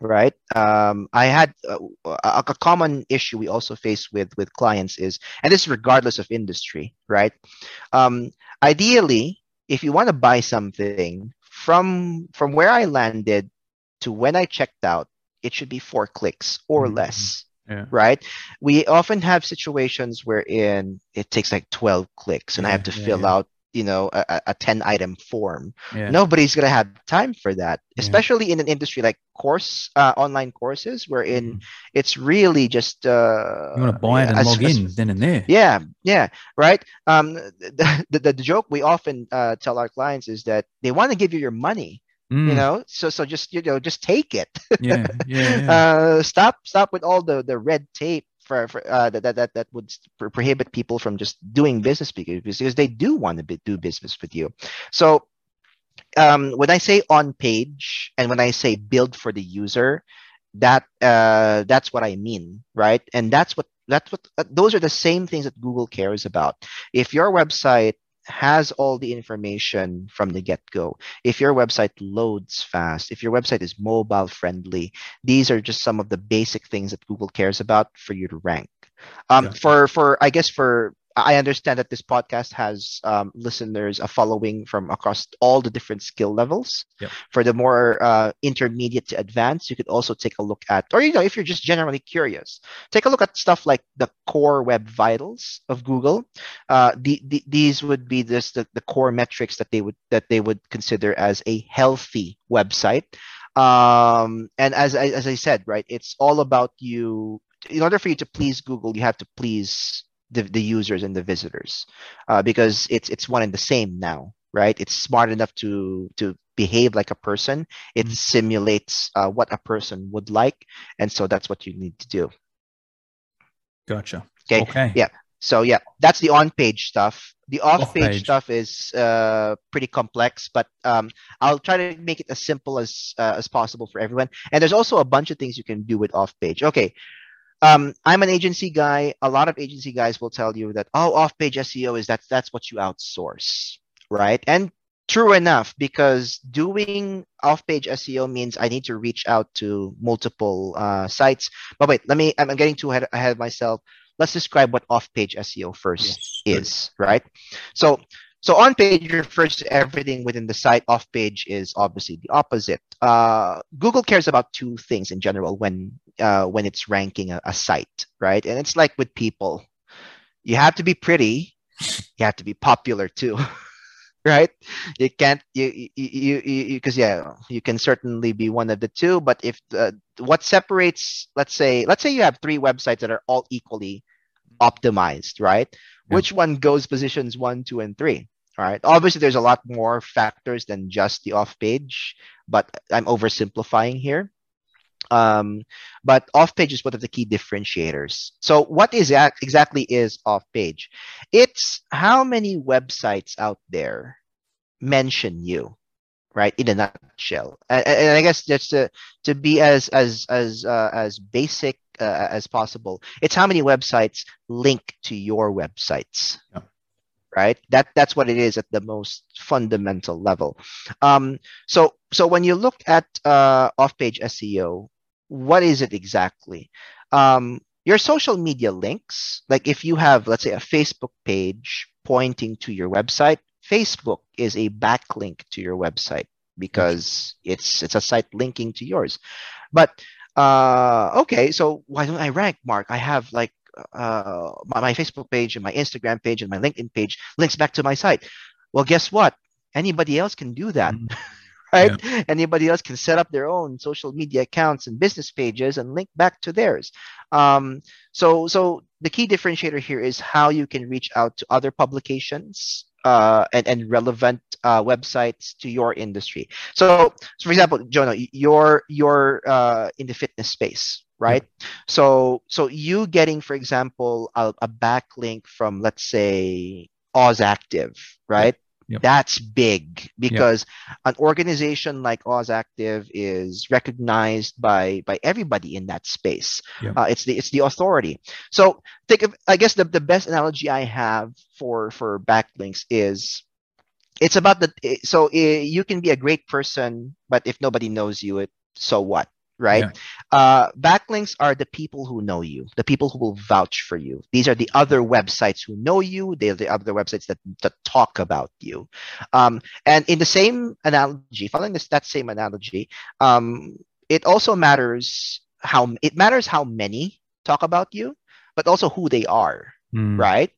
Right. Um, I had uh, a, a common issue we also face with with clients is, and this is regardless of industry, right? Um, ideally, if you want to buy something from from where I landed to when I checked out, it should be four clicks or Mhm. less. Yeah. Right? We often have situations wherein it takes like 12 clicks and I have to yeah, fill yeah. out, you know, a, a- a 10 item form. Yeah. Nobody's gonna have time for that, Yeah. especially in an industry like course uh, online courses wherein Mhm. it's really just uh You want to buy it and as- log as- in then and there. yeah, yeah, right. Um, the, the, the joke we often uh, tell our clients is that they want to give you your money, Mm. you know. So so just you know just take it. Yeah. Yeah. yeah. Uh, stop stop with all the the red tape for, for uh, that, that that would prohibit people from just doing business because because they do want to be, do business with you. So um, when I say on page and when I say build for the user, that uh, that's what I mean, right? And that's what that's what uh, those are the same things that Google cares about. If your website has all the information from the get-go. If your website loads fast, if your website is mobile friendly, these are just some of the basic things that Google cares about for you to rank. Um, For for I guess for I understand that this podcast has um, listeners, a following from across all the different skill levels. Yep. For the more uh, intermediate to advanced, you could also take a look at, or you know, if you're just generally curious, take a look at stuff like the core web vitals of Google. Uh, the, the, these would be this the, the core metrics that they would that they would consider as a healthy website. Um, and as I, as I said, right, it's all about you. In order for you to please Google, you have to please the, the users and the visitors uh, because it's it's one and the same now right it's smart enough to to behave like a person it Mhm. simulates uh, what a person would like and so that's what you need to do Gotcha. Okay. Okay. Yeah. so yeah that's the on page stuff the off page Off-page. stuff is uh, pretty complex but um, i'll try to make it as simple as uh, as possible for everyone and there's also a bunch of things you can do with off page okay um, I'm an agency guy. A lot of agency guys will tell you that, oh, off-page SEO is that's that's what you outsource, right? And true enough, because doing off-page SEO means I need to reach out to multiple uh, sites. But wait, let me. I'm getting too ahead, ahead of myself. Let's describe what off-page SEO first Yes, good. is, right? So so on page refers to everything within the site. Off page is obviously the opposite. Uh, Google cares about two things in general when uh, when it's ranking a, a site, right? And it's like with people, you have to be pretty, you have to be popular too, right? You can't you you you because yeah, you can certainly be one of the two, but if the, what separates, let's say, let's say you have three websites that are all equally optimized, right? Yeah. Which one goes positions one, two, and three? All right. Obviously, there's a lot more factors than just the off page, but I'm oversimplifying here. Um, but off page is one of the key differentiators. So, what is that exactly is off page? It's how many websites out there mention you, right? In a nutshell. And, and I guess just to to be as as as uh, as basic uh, as possible, it's how many websites link to your websites. Yeah. Right. That that's what it is at the most fundamental level. Um, so so when you look at uh, off-page SEO, what is it exactly? Um, your social media links, like if you have, let's say, a Facebook page pointing to your website, Facebook is a backlink to your website because it's it's a site linking to yours. But uh, okay, so why don't I rank, Mark? I have like uh, my, my Facebook page and my Instagram page and my LinkedIn page links back to my site. Well, guess what? Anybody else can do that Mhm. right? Anybody else can set up their own social media accounts and business pages and link back to theirs. Um, so, so the key differentiator here is how you can reach out to other publications uh, and, and relevant uh, websites to your industry. So, so for example, Jonah, you're you're uh, in the fitness space, right? So, so you getting, for example, a, a backlink from let's say AUSactive, right? Yep. That's big because an organization like AUSactive is recognized by by everybody in that space. Yeah. Uh, it's the it's the authority. So think of I guess the, the best analogy I have for for backlinks is it's about the so uh, you can be a great person, but if nobody knows you, it so what? Right. Yeah. Uh, backlinks are the people who know you, the people who will vouch for you. These are the other websites who know you. They're the other websites that, that talk about you. Um, and in the same analogy, following this that same analogy, um, it also matters how it matters how many talk about you, but also who they are, Mm. right?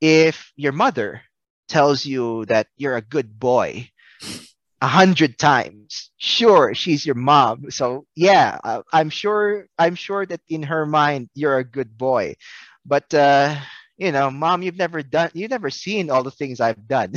If your mother tells you that you're a good boy a hundred times, sure, she's your mom. So yeah, uh, I'm sure I'm sure that in her mind you're a good boy, but uh, you know, mom, you've never done, you've never seen all the things I've done.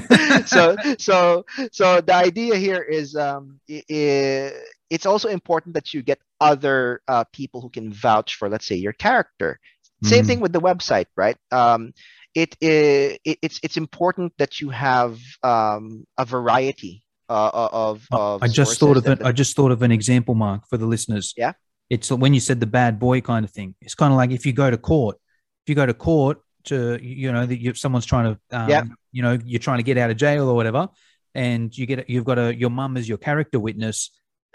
so so so the idea here is um i- i- it's also important that you get other uh, people who can vouch for let's say your character same Mhm. thing with the website right um it, it it's it's important that you have um a variety uh, of of I just thought of that- I just thought of an example, Mark, for the listeners. Yeah. It's when you said the bad boy kind of thing. It's kind of like if you go to court. If you go to court, to you know that you someone's trying to um, Yeah. you know you're trying to get out of jail or whatever, and you get you've got a your mum as your character witness.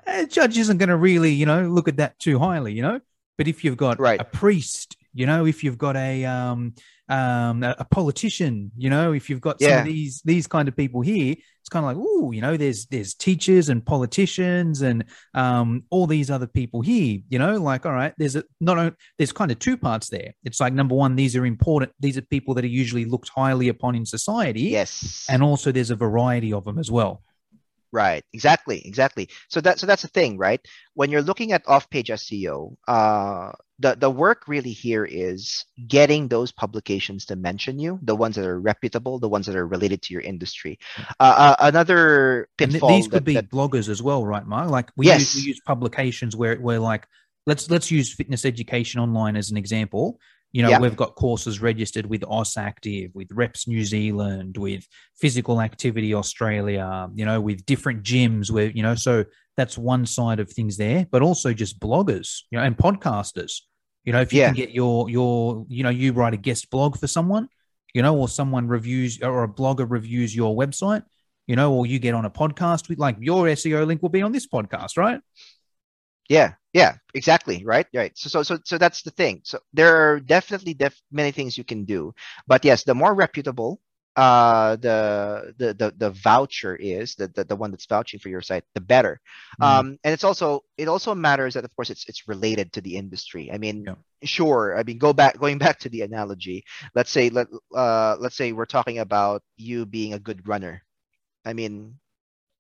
A judge isn't going to really you know look at that too highly, you know. But if you've got Right. a priest, you know, if you've got a um um a, a politician, you know, if you've got some Yeah. of these these kind of people here, it's kind of like, oh, you know, there's there's teachers and politicians and um all these other people here, you know, like all right, there's a not only there's kind of two parts there. It's like number one, these are important, these are people that are usually looked highly upon in society, Yes. and also there's a variety of them as well. Right. Exactly. Exactly. So that so that's the thing, right? When you're looking at off-page SEO, uh, the the work really here is getting those publications to mention you, the ones that are reputable, the ones that are related to your industry. Uh, uh, another And th- pitfall these could that- be that- bloggers as well, right, Mark? Like we, Yes. use, we use publications where where like let's let's use fitness education online as an example. You know, Yeah. we've got courses registered with AUSactive, with Reps New Zealand, with Physical Activity Australia. You know, with different gyms where you know. So that's one side of things there, but also just bloggers, you know, and podcasters. You know, if you Yeah. can get your your you know you write a guest blog for someone, you know, or someone reviews or a blogger reviews your website you know, or you get on a podcast with like your SEO link will be on this podcast, right? Yeah, yeah, exactly. Right, right. So, so, so, so that's the thing. So there are definitely def- many things you can do, but yes, the more reputable uh the the the, the voucher is the, the the one that's vouching for your site the better Mm. um and it's also it also matters that of course it's it's related to the industry i mean Yeah. sure i mean go back going back to the analogy let's say let uh let's say we're talking about you being a good runner i mean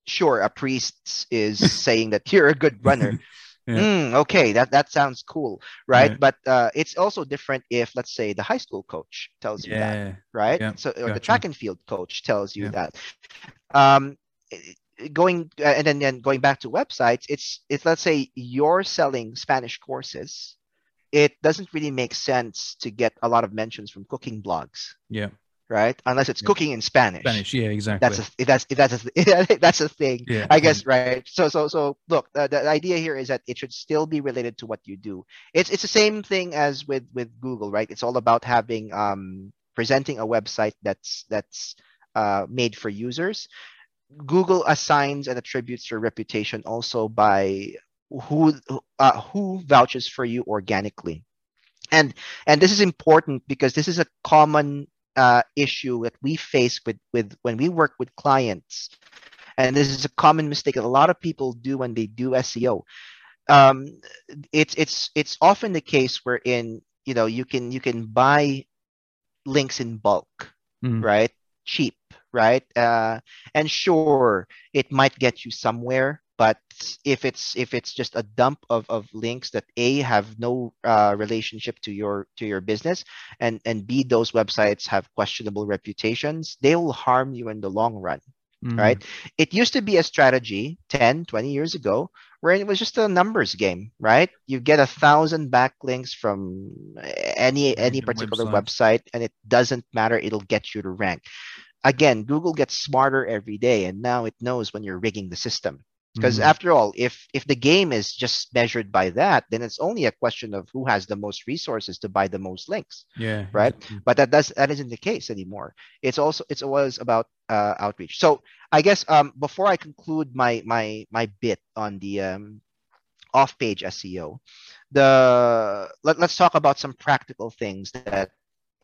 sure a priest is saying that you're a good runner Yeah. Mm, okay, that that sounds cool, right? But uh, it's also different if, let's say, the high school coach tells you that, right? yeah, So, or the track and field coach tells you Yeah. that. Um, i- going uh, and then, then going back to websites, it's it's let's say you're selling Spanish courses. It doesn't really make sense to get a lot of mentions from cooking blogs, yeah. Right? Unless it's Yeah. cooking in Spanish. Spanish, yeah, exactly. That's a, that's if that's a, that's a thing. yeah, I guess right. So so so look, uh, the idea here is that it should still be related to what you do. It's it's the same thing as with with Google, right? It's all about having um presenting a website that's that's uh, made for users. Google assigns and attributes your reputation also by who uh, who vouches for you organically, and and this is important because this is a common uh, issue that we face with with when we work with clients and this is a common mistake that a lot of people do when they do SEO. Um, it's it's it's often the case wherein you know you can you can buy links in bulk, Mm. right? Cheap, right? Uh, and sure, it might get you somewhere, but if it's if it's just a dump of, of links that a have no uh, relationship to your to your business and and b those websites have questionable reputations they will harm you in the long run Mm. right? It used to be a strategy 10, 20 years ago where it was just a numbers game, right? You get a thousand backlinks from any any particular websites. website and it doesn't matter, it'll get you to rank. Again, Google gets smarter every day and now it knows when you're rigging the system. Because Mhm. after all, if if the game is just measured by that, then it's only a question of who has the most resources to buy the most links yeah, right? exactly. but that does that isn't the case anymore it's also it's always about uh, outreach so i guess um before i conclude my my my bit on the um off page seo the let, let's talk about some practical things that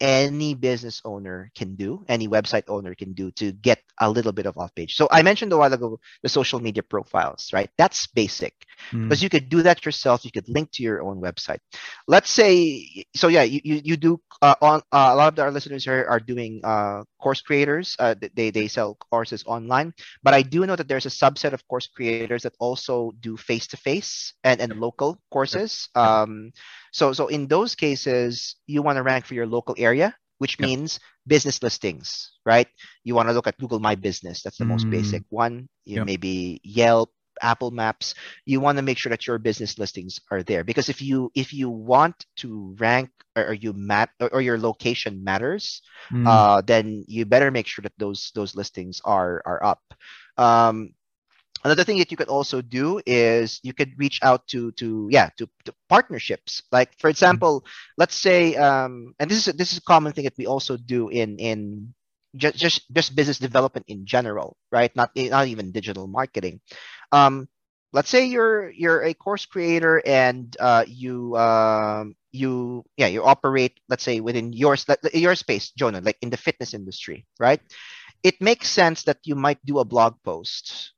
any business owner can do any website owner can do to get a little bit of off page. So i mentioned a while ago the social media profiles right? That's basic Mm. because you could do that yourself you could link to your own website let's say so yeah you, you, you do uh, on uh, a lot of our listeners here are doing uh, course creators uh, they, they sell courses online but i do know that there's a subset of course creators that also do face-to-face and, and local courses Yep. um, so so in those cases you want to rank for your local area which Yep. means business listings right you want to look at google my business that's the most Mm. basic one you Yep. maybe yelp apple maps you want to make sure that your business listings are there. Because if you if you want to rank or, or you mat or, or your location matters Mm. uh then you better make sure that those those listings are are up. Um another thing that you could also do is you could reach out to to yeah to, to partnerships. Like for example let's say um and this is this is a common thing that we also do in in just just just business development in general right? Not not even digital marketing um let's say you're you're a course creator and uh, you um, you yeah you operate let's say within your your space jonah like in the fitness industry right it makes sense that you might do a blog post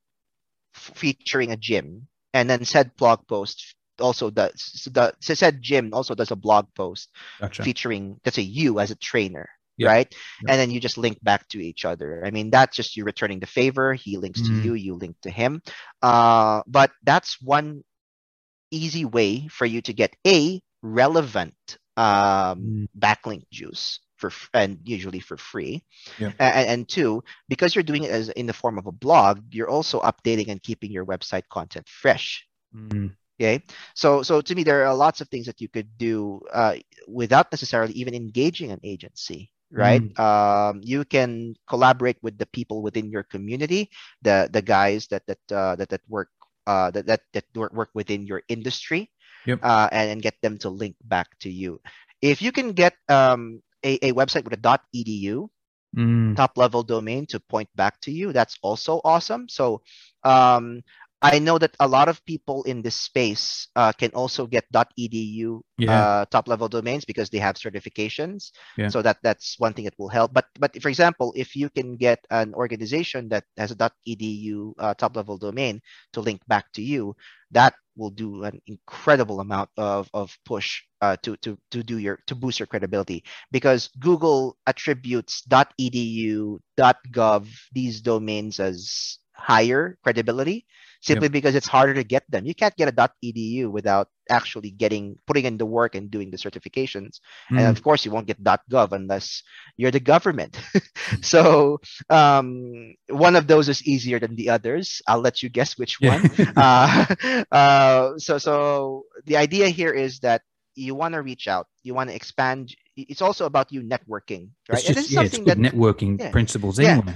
featuring a gym, and then said blog post also does the said gym also does a blog post gotcha. featuring let's say you as a trainer yep. right yep. and then you just link back to each other i mean that's just you returning the favor he links mm. to you you link to him uh, but that's one easy way for you to get a relevant um, mm. backlink juice for and usually for free yeah. and, and, two because you're doing it as in the form of a blog you're also updating and keeping your website content fresh mm. okay so so to me there are lots of things that you could do uh, without necessarily even engaging an agency right mm. um, you can collaborate with the people within your community the the guys that that uh, that, that work uh, that, that that work within your industry yep. uh, and, and get them to link back to you if you can get um, a, a website with a .edu mm. top level domain to point back to you, that's also awesome. So um, I know that a lot of people in this space uh, can also get .edu yeah. uh, top level domains because they have certifications. Yeah. So that that's one thing that will help. But but for example, if you can get an organization that has a .edu uh, top level domain to link back to you, that will do an incredible amount of, of push uh, to, to, to do your to boost your credibility because Google attributes .edu, .gov these domains as higher credibility simply yep. because it's harder to get them. You can't get a .edu without actually getting putting in the work and doing the certifications. Mm. And of course, you won't get .gov unless you're the government. so um, one of those is easier than the others. I'll let you guess which one. uh, uh, so so the idea here is that you want to reach out. You want to expand. It's also about you networking, right? It's just, yeah, it's that, networking yeah, principles anyway.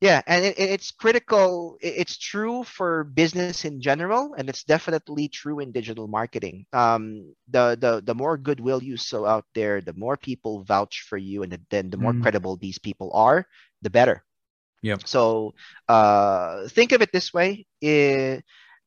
Yeah and it, it's critical it's true for business in general and it's definitely true in digital marketing. Um, the, the the more goodwill you sow out there the more people vouch for you and then the more mm. credible these people are the better. Yeah so uh, think of it this way it,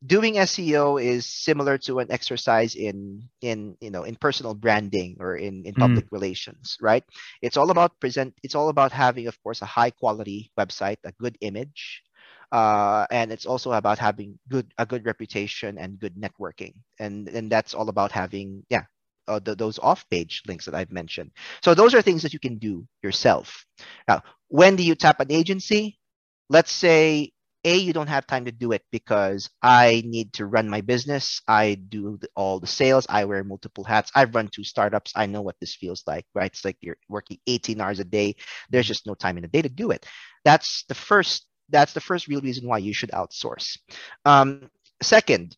doing SEO is similar to an exercise in in you know in personal branding or in in public mm. relations, right? It's all about present. It's all about having, of course, a high quality website, a good image, uh, and it's also about having good a good reputation and good networking, and and that's all about having yeah. Uh, the, those off-page links that I've mentioned. So those are things that you can do yourself. Now, when do you tap an agency? Let's say a you don't have time to do it because i need to run my business. I do the, all the sales. I wear multiple hats. I've run two startups. I know what this feels like right? It's like you're working 18 hours a day. There's just no time in the day to do it. That's the first that's the first real reason why you should outsource. Um, second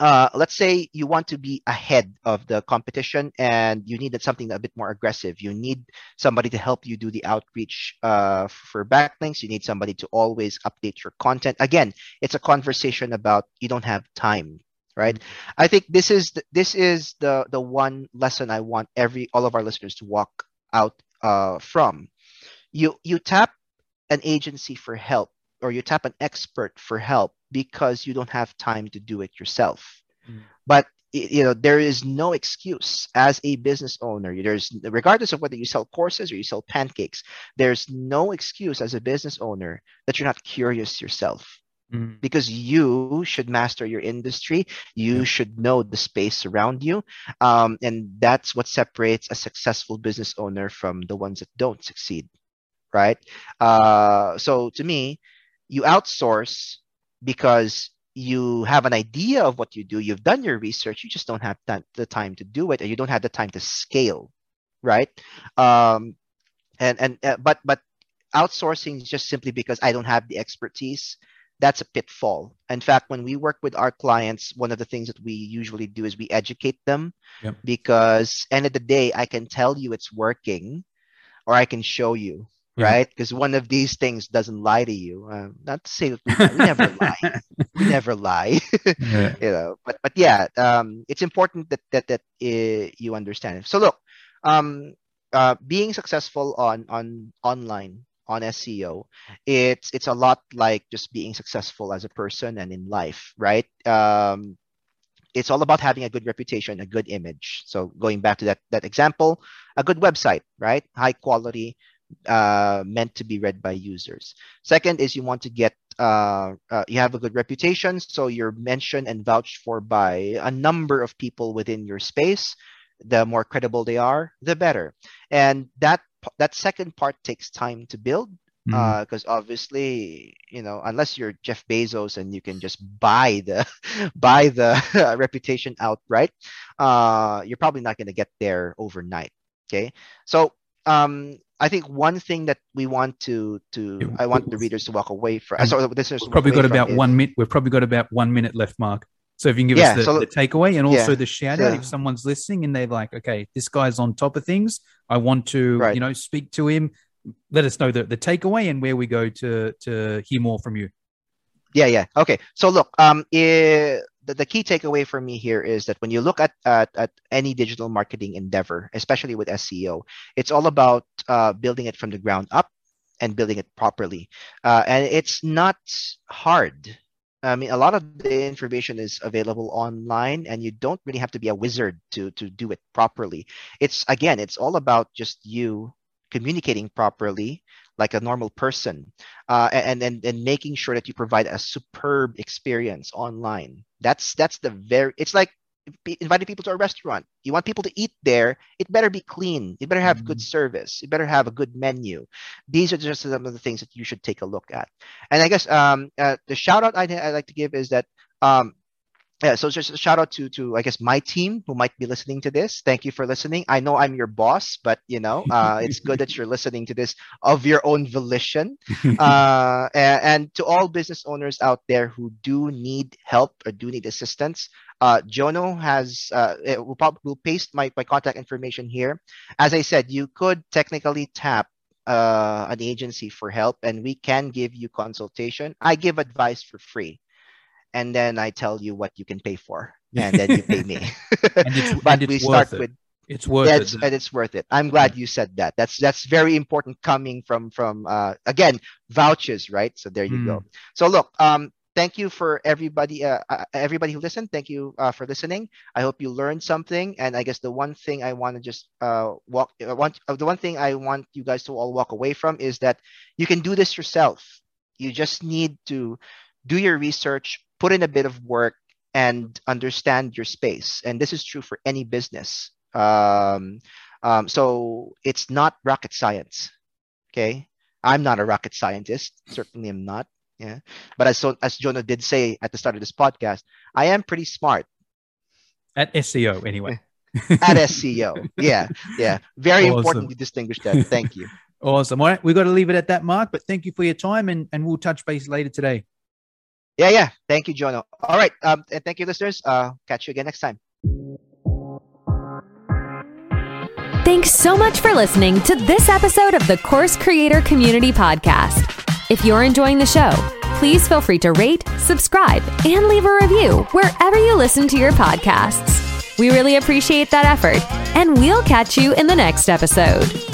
uh, let's say you want to be ahead of the competition and you needed something a bit more aggressive. You need somebody to help you do the outreach uh, for backlinks. You need somebody to always update your content. Again, it's a conversation about you don't have time, right? Mm-hmm. I think this is the, this is the the one lesson I want every all of our listeners to walk out uh, from. You you tap an agency for help or you tap an expert for help because you don't have time to do it yourself. Mm. But you know there is no excuse as a business owner there's regardless of whether you sell courses or you sell pancakes there's no excuse as a business owner that you're not curious yourself mm. because you should master your industry you yeah. should know the space around you um, and that's what separates a successful business owner from the ones that don't succeed right uh, so to me you outsource because you have an idea of what you do you've done your research you just don't have that, the time to do it and you don't have the time to scale right um, and and uh, but but outsourcing is just simply because i don't have the expertise that's a pitfall in fact when we work with our clients one of the things that we usually do is we educate them yep. because end of the day i can tell you it's working or i can show you yeah. right? Because one of these things doesn't lie to you. Uh, not to say that we, we never lie, we never lie, yeah. you know. But but yeah, um, it's important that that that uh, you understand it. So look, um, uh, being successful on on online on SEO, it's it's a lot like just being successful as a person and in life, right? Um, it's all about having a good reputation, a good image. So going back to that that example, a good website, right? High quality, uh, meant to be read by users. Second is you want to get uh, uh, you have a good reputation, so you're mentioned and vouched for by a number of people within your space. The more credible they are, the better. And that that second part takes time to build because mm. uh, obviously you know unless you're jeff bezos and you can just buy the buy the reputation outright uh, you're probably not going to get there overnight okay so um, I think one thing that we want to to I want the readers to walk away from. Uh, sorry, the listeners. We've probably got about one minute. We've probably got about one minute left, Mark. So if you can give yeah, us the, so, the, takeaway and also yeah, the shout out, if someone's listening and they're like, okay, this guy's on top of things, I want to, right. you know, speak to him. Let us know the, the takeaway and where we go to to hear more from you. Yeah, yeah. Okay. So look, um, it, the, the key takeaway for me here is that when you look at, at, at any digital marketing endeavor, especially with SEO, it's all about uh, building it from the ground up and building it properly. Uh, and it's not hard. I mean, a lot of the information is available online, and you don't really have to be a wizard to to do it properly. It's again, it's all about just you communicating properly, like a normal person uh, and, and and making sure that you provide a superb experience online that's that's the very it's like inviting people to a restaurant. You want people to eat there it better be clean. It better have mm-hmm. good service. It better have a good menu. These are just some of the things that you should take a look at. And i guess um, uh, the shout out I'd, I'd like to give is that um, yeah, so just a shout out to to I guess my team who might be listening to this. Thank you for listening. I know I'm your boss, but you know uh, it's good that you're listening to this of your own volition. Uh, and, and, to all business owners out there who do need help or do need assistance, uh, Jono has uh, will probably will paste my my contact information here. As I said, you could technically tap uh, an agency for help, and we can give you consultation. I give advice for free and then I tell you what you can pay for, and then you pay me. but we start it. with it's worth it. And it's worth it. I'm glad you said that. That's that's very important coming from from uh, again vouchers, right? So there you mm. go. So look, um, thank you for everybody uh, uh, everybody who listened. Thank you uh, for listening. I hope you learned something. And I guess the one thing I want to just uh, walk uh, want uh, the one thing I want you guys to all walk away from is that you can do this yourself. You just need to do your research, put in a bit of work, and understand your space. And this is true for any business. Um, um, so it's not rocket science. Okay, I'm not a rocket scientist. Certainly, I'm not. Yeah, but as as Jonah did say at the start of this podcast, I am pretty smart at SEO anyway. at SEO, yeah, yeah, very awesome. important to distinguish that. Thank you. Awesome. All right, We've got to leave it at that, Mark. But thank you for your time, and and we'll touch base later today. Yeah, yeah. Thank you, Jono. All right. Um, and thank you, listeners. Uh, catch you again next time. Thanks so much for listening to this episode of the Course Creator Community Podcast. If you're enjoying the show, please feel free to rate, subscribe, and leave a review wherever you listen to your podcasts. We really appreciate that effort, and we'll catch you in the next episode.